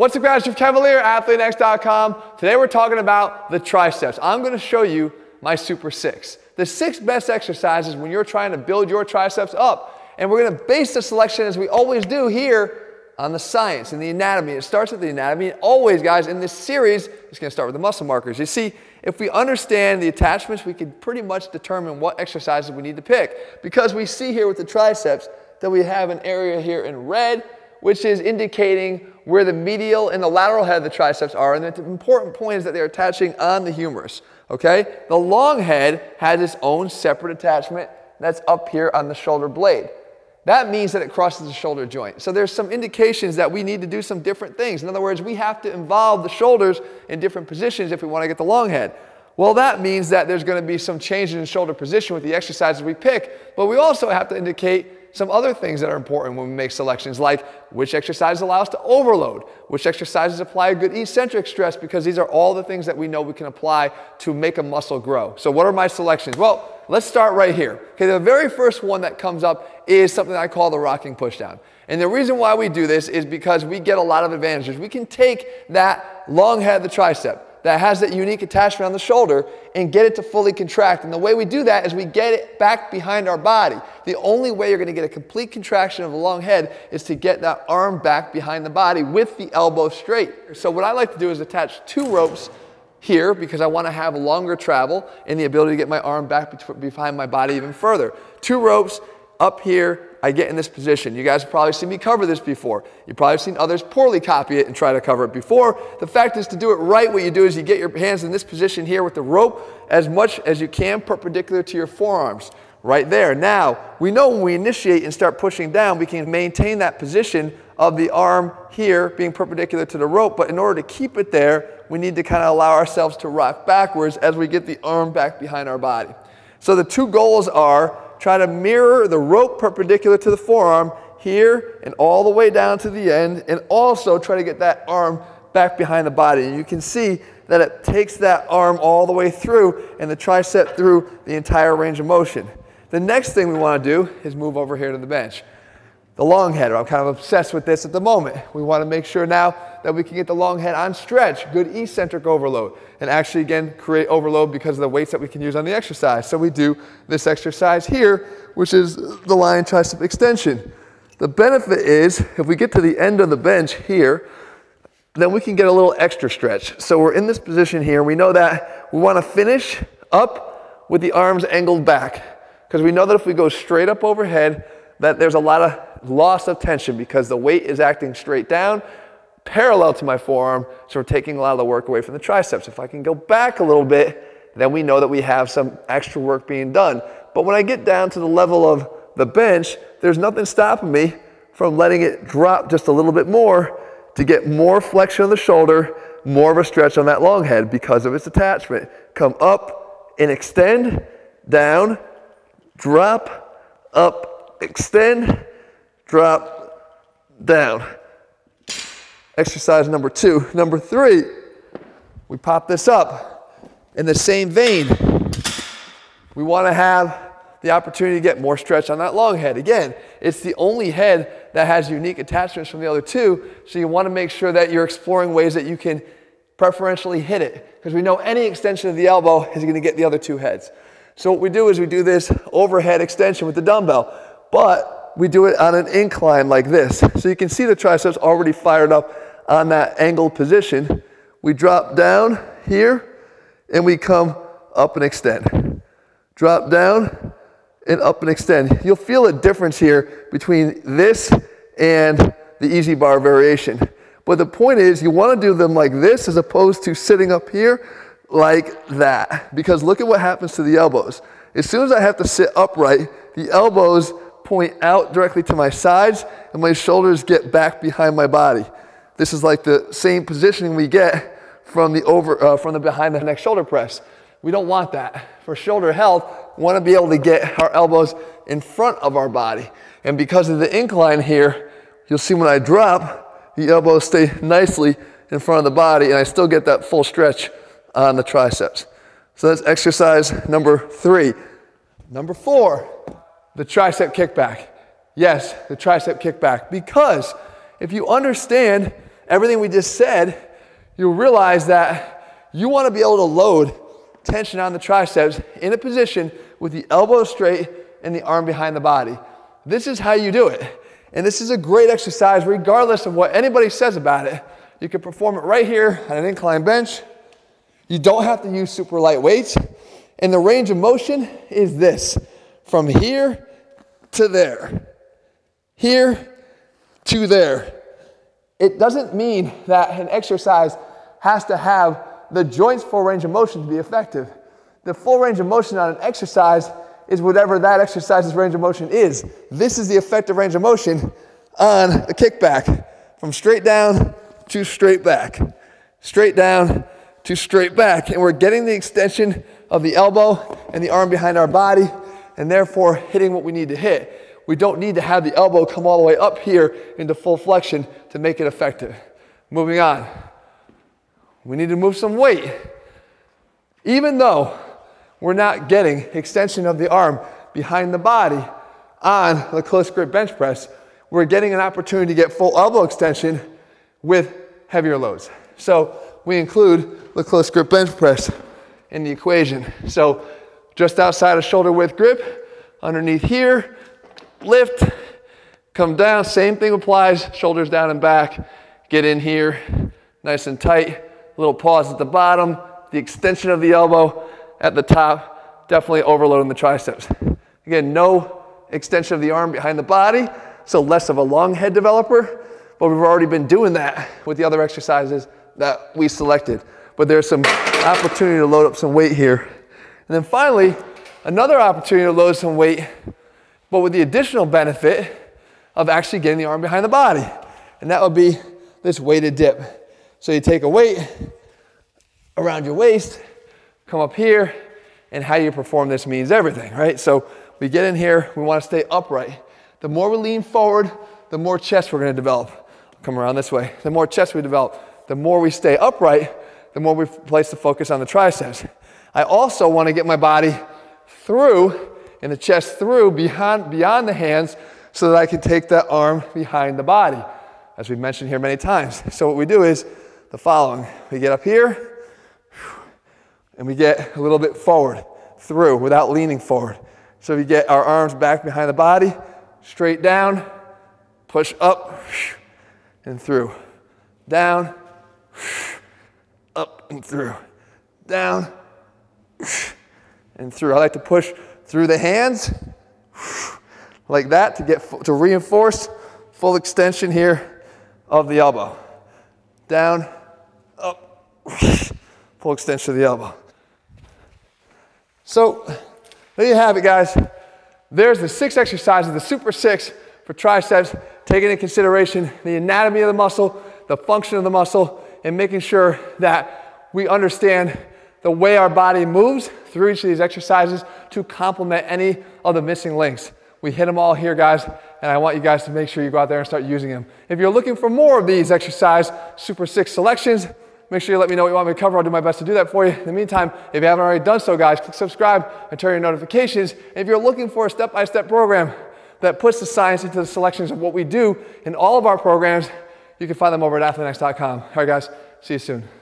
What's up guys, Jeff Cavaliere, AthleanX.com. Today we're talking about the triceps. I'm gonna show you my Super Six. The six best exercises when you're trying to build your triceps up. And we're gonna base the selection as we always do here on the science and the anatomy. It starts with the anatomy. always, guys, in this series, it's gonna start with the muscle markers. You see, if we understand the attachments, we can pretty much determine what exercises we need to pick. Because we see here with the triceps that we have an area here in red, which is indicating where the medial and the lateral head of the triceps are. And the important point is that they're attaching on the humerus. Okay? The long head has its own separate attachment that's up here on the shoulder blade. That means that it crosses the shoulder joint. So there's some indications that we need to do some different things. In other words, we have to involve the shoulders in different positions if we want to get the long head. Well, that means that there's going to be some changes in shoulder position with the exercises we pick, but we also have to indicate some other things that are important when we make selections, like which exercises allow us to overload, which exercises apply a good eccentric stress, because these are all the things that we know we can apply to make a muscle grow. So what are my selections? Well, let's start right here. Okay, the very first one that comes up is something I call the rocking pushdown. And the reason why we do this is because we get a lot of advantages. We can take that long head of the tricep, that has that unique attachment on the shoulder and get it to fully contract. And the way we do that is we get it back behind our body. The only way you're going to get a complete contraction of the long head is to get that arm back behind the body with the elbow straight. So what I like to do is attach two ropes here because I want to have longer travel and the ability to get my arm back behind my body even further. Two ropes up here I get in this position. You guys have probably seen me cover this before. You've probably seen others poorly copy it and try to cover it before. The fact is to do it right, what you do is you get your hands in this position here with the rope as much as you can perpendicular to your forearms. Right there. Now, we know when we initiate and start pushing down, we can maintain that position of the arm here being perpendicular to the rope, but in order to keep it there, we need to kind of allow ourselves to rock backwards as we get the arm back behind our body. So the two goals are try to mirror the rope perpendicular to the forearm here and all the way down to the end, and also try to get that arm back behind the body. And you can see that it takes that arm all the way through and the tricep through the entire range of motion. The next thing we want to do is move over here to the bench. The long head. I'm kind of obsessed with this at the moment. We want to make sure now that we can get the long head on stretch, good eccentric overload, and actually again create overload because of the weights that we can use on the exercise. So we do this exercise here, which is the lying tricep extension. The benefit is if we get to the end of the bench here, then we can get a little extra stretch. So we're in this position here. We know that we want to finish up with the arms angled back because we know that if we go straight up overhead, that there's a lot of loss of tension because the weight is acting straight down parallel to my forearm, so we're taking a lot of the work away from the triceps. If I can go back a little bit, then we know that we have some extra work being done. But when I get down to the level of the bench, there's nothing stopping me from letting it drop just a little bit more to get more flexion of the shoulder, more of a stretch on that long head because of its attachment. Come up and extend, down, drop, up, extend, drop, down. Exercise number two. Number three, we pop this up in the same vein. We want to have the opportunity to get more stretch on that long head. Again, it's the only head that has unique attachments from the other two, so you want to make sure that you're exploring ways that you can preferentially hit it, because we know any extension of the elbow is going to get the other two heads. So what we do is we do this overhead extension with the dumbbell, but we do it on an incline like this. So you can see the triceps already fired up on that angled position, we drop down here and we come up and extend. Drop down and up and extend. You'll feel a difference here between this and the EZ bar variation. But the point is you want to do them like this as opposed to sitting up here like that. Because look at what happens to the elbows. As soon as I have to sit upright, the elbows point out directly to my sides and my shoulders get back behind my body. This is like the same positioning we get from the over uh, from the behind the neck shoulder press. We don't want that. For shoulder health, we want to be able to get our elbows in front of our body. And because of the incline here, you'll see when I drop, the elbows stay nicely in front of the body and I still get that full stretch on the triceps. So that's exercise number three. Number four, the tricep kickback. Yes, the tricep kickback. Because if you understand everything we just said, you'll realize that you want to be able to load tension on the triceps in a position with the elbow straight and the arm behind the body. This is how you do it. And this is a great exercise regardless of what anybody says about it. You can perform it right here on an incline bench. You don't have to use super light weights. And the range of motion is this from here to there, here to there. It doesn't mean that an exercise has to have the joint's full range of motion to be effective. The full range of motion on an exercise is whatever that exercise's range of motion is. This is the effective range of motion on a kickback from straight down to straight back, straight down to straight back. And we're getting the extension of the elbow and the arm behind our body and therefore hitting what we need to hit. We don't need to have the elbow come all the way up here into full flexion to make it effective. Moving on. We need to move some weight. Even though we're not getting extension of the arm behind the body on the close grip bench press, we're getting an opportunity to get full elbow extension with heavier loads. So we include the close grip bench press in the equation. So just outside of shoulder width grip, underneath here, lift, come down, same thing applies, shoulders down and back, get in here, nice and tight, little pause at the bottom, the extension of the elbow at the top, definitely overloading the triceps. Again, no extension of the arm behind the body, so less of a long head developer, but we've already been doing that with the other exercises that we selected. But there's some opportunity to load up some weight here. And then finally, another opportunity to load some weight, but with the additional benefit of actually getting the arm behind the body. And that would be this weighted dip. So you take a weight around your waist, come up here, and how you perform this means everything, right? So we get in here, we want to stay upright. The more we lean forward, the more chest we're to develop. Come around this way. The more chest we develop, the more we stay upright, the more we place the focus on the triceps. I also want to get my body through and the chest through beyond, beyond the hands so that I can take that arm behind the body, as we've mentioned here many times. So what we do is the following. We get up here, and we get a little bit forward through without leaning forward. So we get our arms back behind the body, straight down, push up and through, down, up and through, down and through. I like to push through the hands like that to get to reinforce full extension here of the elbow. Down, up, full extension of the elbow. So there you have it, guys. There's the six exercises, the Super Six for triceps, taking into consideration the anatomy of the muscle, the function of the muscle, and making sure that we understand the way our body moves through each of these exercises to complement any of the missing links. We hit them all here, guys, and I want you guys to make sure you go out there and start using them. If you're looking for more of these exercise Super Six selections, Make sure you let me know what you want me to cover. I'll do my best to do that for you. In the meantime, if you haven't already done so, guys, click subscribe and turn your notifications. And if you're looking for a step by step program that puts the science into the selections of what we do in all of our programs, you can find them over at athleanx.com. All right, guys, see you soon.